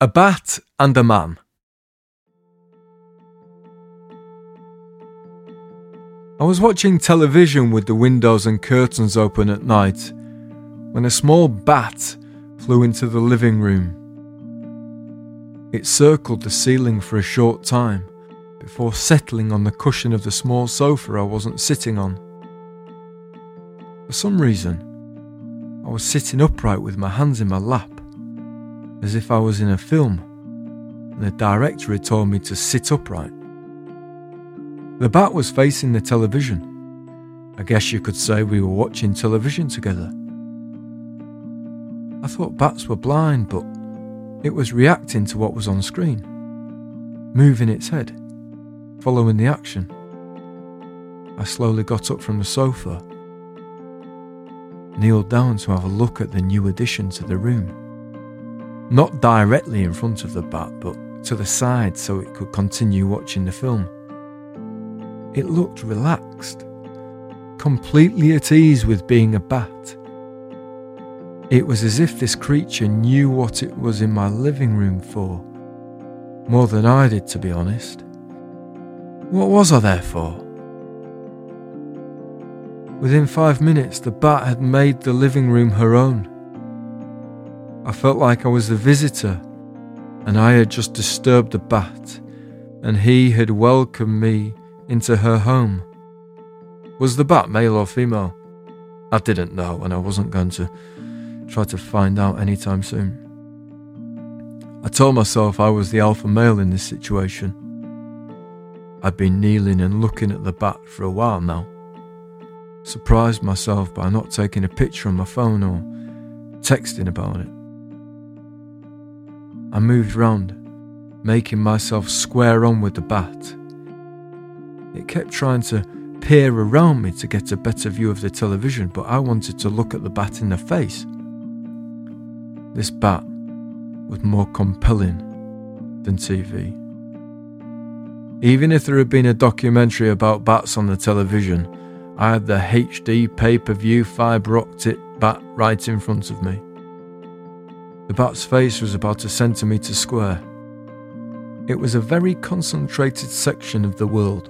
A Bat and a Man. I was watching television with the windows and curtains open at night when a small bat flew into the living room. It circled the ceiling for a short time before settling on the cushion of the small sofa I wasn't sitting on. For some reason, I was sitting upright with my hands in my lap as if I was in a film, the director had told me to sit upright. The bat was facing the television. I guess you could say we were watching television together. I thought bats were blind, but it was reacting to what was on screen, moving its head, following the action. I slowly got up from the sofa, kneeled down to have a look at the new addition to the room not directly in front of the bat, but to the side so it could continue watching the film. It looked relaxed, completely at ease with being a bat. It was as if this creature knew what it was in my living room for, more than I did, to be honest. What was I there for? Within five minutes, the bat had made the living room her own. I felt like I was the visitor, and I had just disturbed the bat, and he had welcomed me into her home. Was the bat male or female? I didn't know, and I wasn't going to try to find out anytime soon. I told myself I was the alpha male in this situation. I'd been kneeling and looking at the bat for a while now. Surprised myself by not taking a picture on my phone or texting about it. I moved round, making myself square on with the bat. It kept trying to peer around me to get a better view of the television, but I wanted to look at the bat in the face. This bat was more compelling than TV. Even if there had been a documentary about bats on the television, I had the HD pay per view fibre optic bat right in front of me. The bat's face was about a centimetre square. It was a very concentrated section of the world.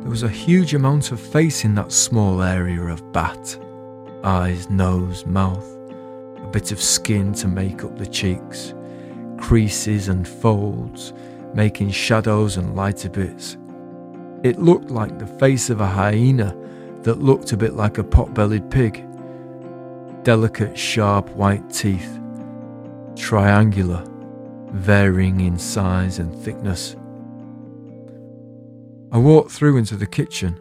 There was a huge amount of face in that small area of bat eyes, nose, mouth, a bit of skin to make up the cheeks, creases and folds, making shadows and lighter bits. It looked like the face of a hyena that looked a bit like a pot bellied pig delicate, sharp white teeth, triangular, varying in size and thickness. I walked through into the kitchen,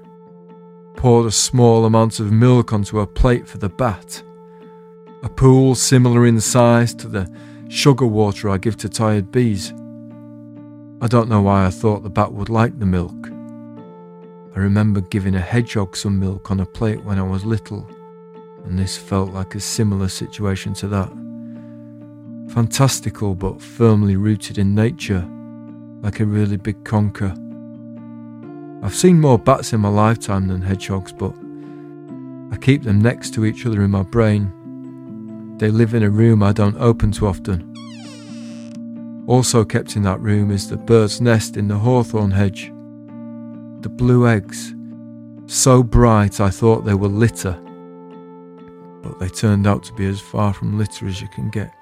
poured a small amount of milk onto a plate for the bat, a pool similar in size to the sugar water I give to tired bees. I don't know why I thought the bat would like the milk. I remember giving a hedgehog some milk on a plate when I was little and this felt like a similar situation to that. Fantastical but firmly rooted in nature, like a really big conker. I've seen more bats in my lifetime than hedgehogs, but I keep them next to each other in my brain. They live in a room I don't open too often. Also kept in that room is the bird's nest in the hawthorn hedge. The blue eggs, so bright I thought they were litter but they turned out to be as far from litter as you can get.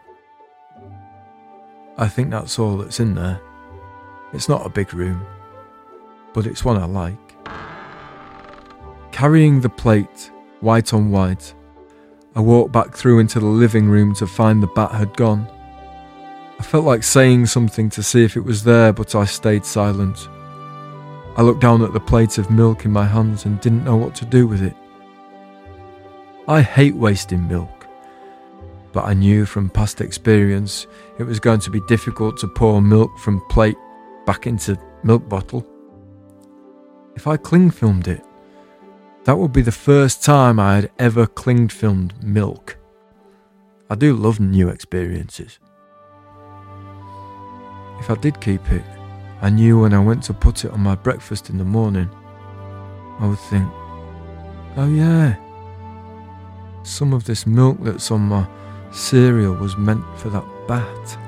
I think that's all that's in there. It's not a big room, but it's one I like. Carrying the plate, white on white, I walked back through into the living room to find the bat had gone. I felt like saying something to see if it was there, but I stayed silent. I looked down at the plate of milk in my hands and didn't know what to do with it. I hate wasting milk, but I knew from past experience it was going to be difficult to pour milk from plate back into milk bottle. If I cling filmed it, that would be the first time I had ever cling filmed milk. I do love new experiences. If I did keep it, I knew when I went to put it on my breakfast in the morning, I would think, oh yeah, some of this milk that's on my cereal was meant for that bat.